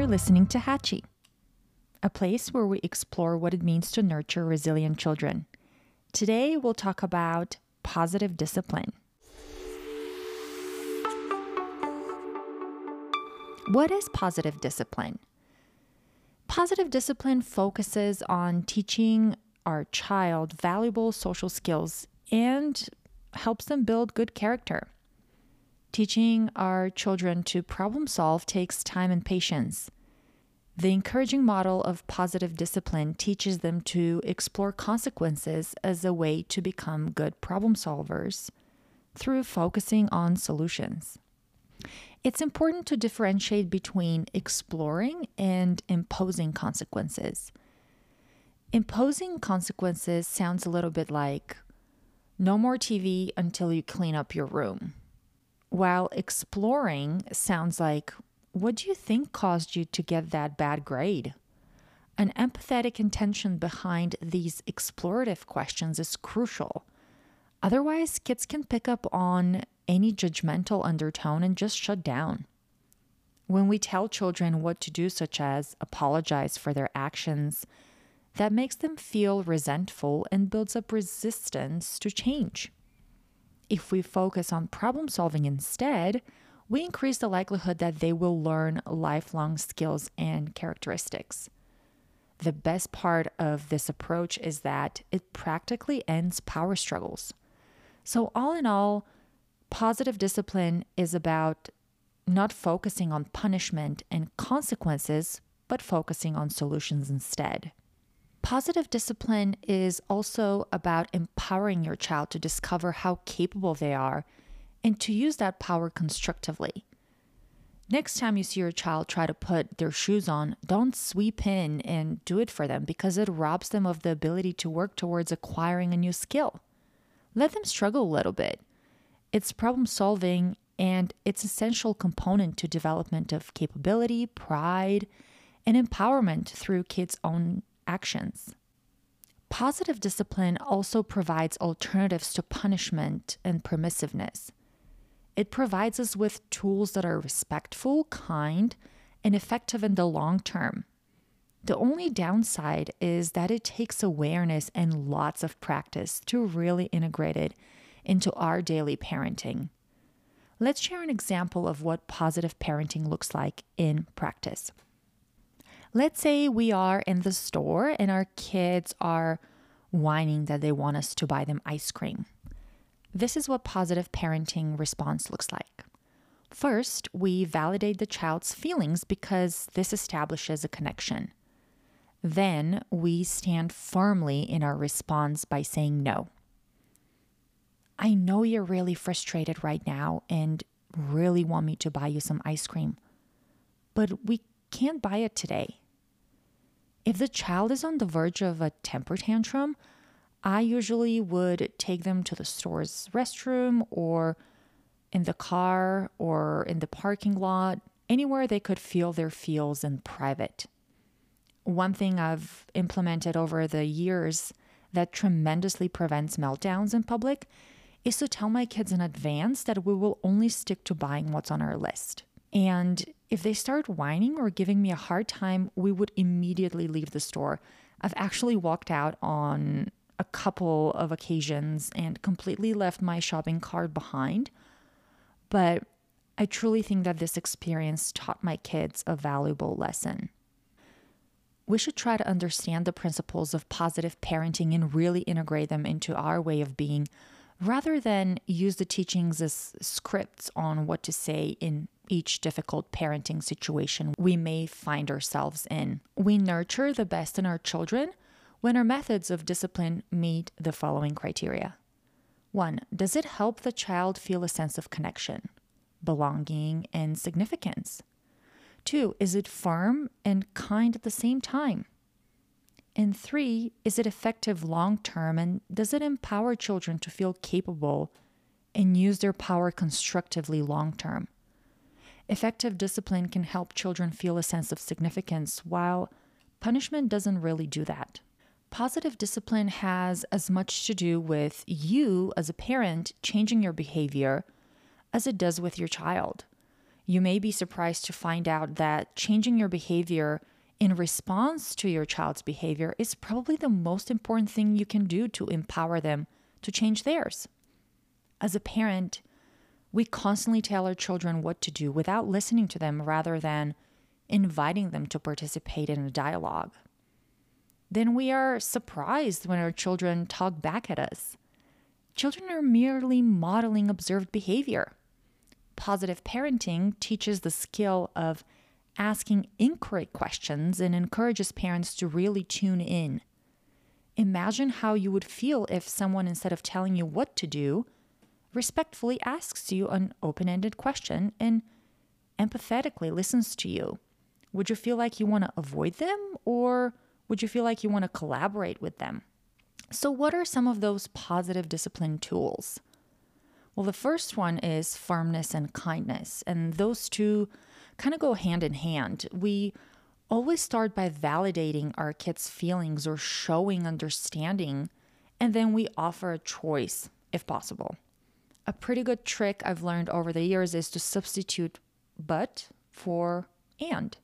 You're listening to Hatchy, a place where we explore what it means to nurture resilient children. Today, we'll talk about positive discipline. What is positive discipline? Positive discipline focuses on teaching our child valuable social skills and helps them build good character. Teaching our children to problem solve takes time and patience. The encouraging model of positive discipline teaches them to explore consequences as a way to become good problem solvers through focusing on solutions. It's important to differentiate between exploring and imposing consequences. Imposing consequences sounds a little bit like no more TV until you clean up your room while exploring sounds like, what do you think caused you to get that bad grade? An empathetic intention behind these explorative questions is crucial. Otherwise, kids can pick up on any judgmental undertone and just shut down. When we tell children what to do, such as apologize for their actions, that makes them feel resentful and builds up resistance to change. If we focus on problem solving instead, we increase the likelihood that they will learn lifelong skills and characteristics. The best part of this approach is that it practically ends power struggles. So, all in all, positive discipline is about not focusing on punishment and consequences, but focusing on solutions instead. Positive discipline is also about empowering your child to discover how capable they are and to use that power constructively. Next time you see your child try to put their shoes on, don't sweep in and do it for them because it robs them of the ability to work towards acquiring a new skill. Let them struggle a little bit. It's problem solving and it's essential component to development of capability, pride, and empowerment through kids' own actions. Positive discipline also provides alternatives to punishment and permissiveness. It provides us with tools that are respectful, kind, and effective in the long term. The only downside is that it takes awareness and lots of practice to really integrate it into our daily parenting. Let's share an example of what positive parenting looks like in practice. Let's say we are in the store and our kids are whining that they want us to buy them ice cream. This is what positive parenting response looks like. First, we validate the child's feelings because this establishes a connection. Then we stand firmly in our response by saying no. I know you're really frustrated right now and really want me to buy you some ice cream, but we can't buy it today. If the child is on the verge of a temper tantrum, I usually would take them to the store's restroom or in the car or in the parking lot, anywhere they could feel their feels in private. One thing I've implemented over the years that tremendously prevents meltdowns in public is to tell my kids in advance that we will only stick to buying what's on our list. And if they start whining or giving me a hard time, we would immediately leave the store. I've actually walked out on a couple of occasions and completely left my shopping cart behind. But I truly think that this experience taught my kids a valuable lesson. We should try to understand the principles of positive parenting and really integrate them into our way of being rather than use the teachings as scripts on what to say in each difficult parenting situation we may find ourselves in. We nurture the best in our children when our methods of discipline meet the following criteria. 1. Does it help the child feel a sense of connection, belonging, and significance? 2. Is it firm and kind at the same time? And three, is it effective long term and does it empower children to feel capable and use their power constructively long term? Effective discipline can help children feel a sense of significance, while punishment doesn't really do that. Positive discipline has as much to do with you as a parent changing your behavior as it does with your child. You may be surprised to find out that changing your behavior in response to your child's behavior is probably the most important thing you can do to empower them to change theirs. As a parent, we constantly tell our children what to do without listening to them rather than inviting them to participate in a dialogue. Then we are surprised when our children talk back at us. Children are merely modeling observed behavior. Positive parenting teaches the skill of asking inquiry questions and encourages parents to really tune in. Imagine how you would feel if someone, instead of telling you what to do, respectfully asks you an open ended question and empathetically listens to you. Would you feel like you want to avoid them or would you feel like you want to collaborate with them? So, what are some of those positive discipline tools? Well, the first one is firmness and kindness, and those two kind of go hand in hand. We always start by validating our kids' feelings or showing understanding, and then we offer a choice if possible. A pretty good trick I've learned over the years is to substitute but for and.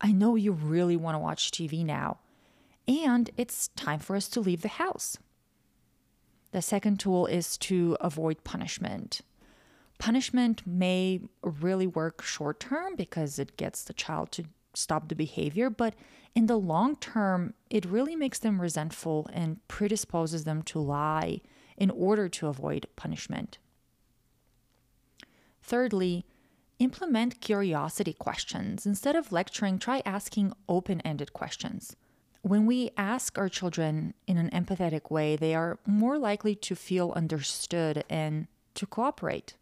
I know you really want to watch TV now, and it's time for us to leave the house. The second tool is to avoid punishment. Punishment may really work short term because it gets the child to stop the behavior, but in the long term, it really makes them resentful and predisposes them to lie in order to avoid punishment. Thirdly, implement curiosity questions. Instead of lecturing, try asking open ended questions. When we ask our children in an empathetic way, they are more likely to feel understood and to cooperate.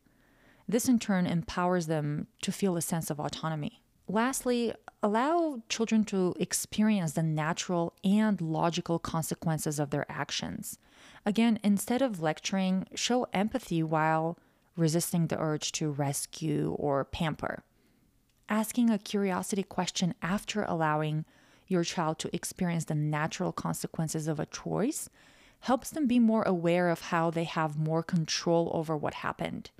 This in turn empowers them to feel a sense of autonomy. Lastly, allow children to experience the natural and logical consequences of their actions. Again, instead of lecturing, show empathy while resisting the urge to rescue or pamper. Asking a curiosity question after allowing your child to experience the natural consequences of a choice helps them be more aware of how they have more control over what happened.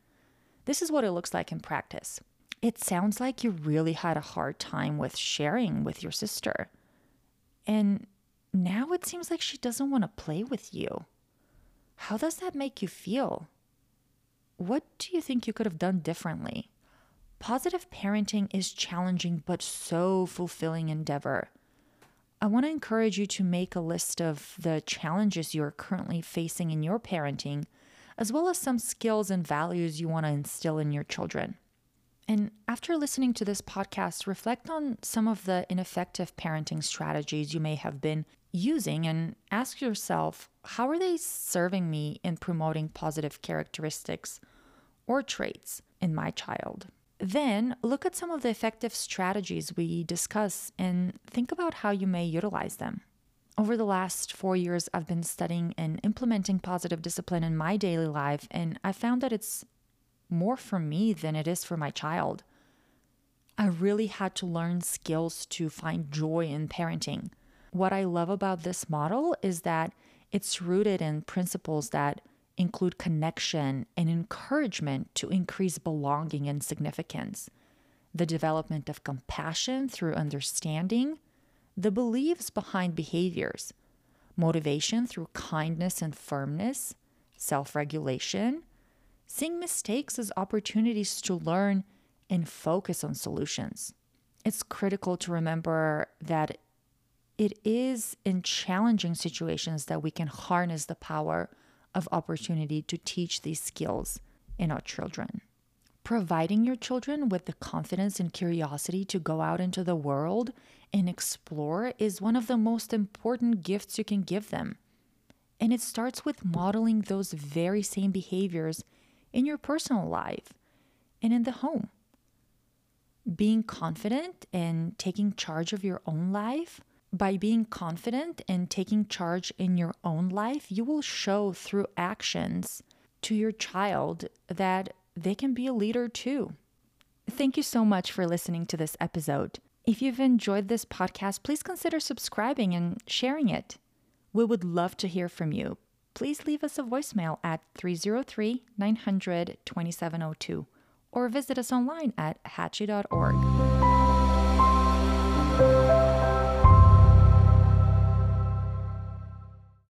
This is what it looks like in practice. It sounds like you really had a hard time with sharing with your sister. And now it seems like she doesn't want to play with you. How does that make you feel? What do you think you could have done differently? Positive parenting is challenging but so fulfilling endeavor. I want to encourage you to make a list of the challenges you're currently facing in your parenting, as well as some skills and values you want to instill in your children. And after listening to this podcast, reflect on some of the ineffective parenting strategies you may have been using and ask yourself how are they serving me in promoting positive characteristics or traits in my child? Then look at some of the effective strategies we discuss and think about how you may utilize them. Over the last four years, I've been studying and implementing positive discipline in my daily life, and I found that it's more for me than it is for my child. I really had to learn skills to find joy in parenting. What I love about this model is that it's rooted in principles that include connection and encouragement to increase belonging and significance, the development of compassion through understanding, the beliefs behind behaviors, motivation through kindness and firmness, self regulation, seeing mistakes as opportunities to learn and focus on solutions. It's critical to remember that it is in challenging situations that we can harness the power of opportunity to teach these skills in our children. Providing your children with the confidence and curiosity to go out into the world and explore is one of the most important gifts you can give them. And it starts with modeling those very same behaviors in your personal life and in the home. Being confident and taking charge of your own life by being confident and taking charge in your own life, you will show through actions to your child that they can be a leader too. Thank you so much for listening to this episode. If you've enjoyed this podcast, please consider subscribing and sharing it. We would love to hear from you. Please leave us a voicemail at 303 900 2702 or visit us online at hatchy.org.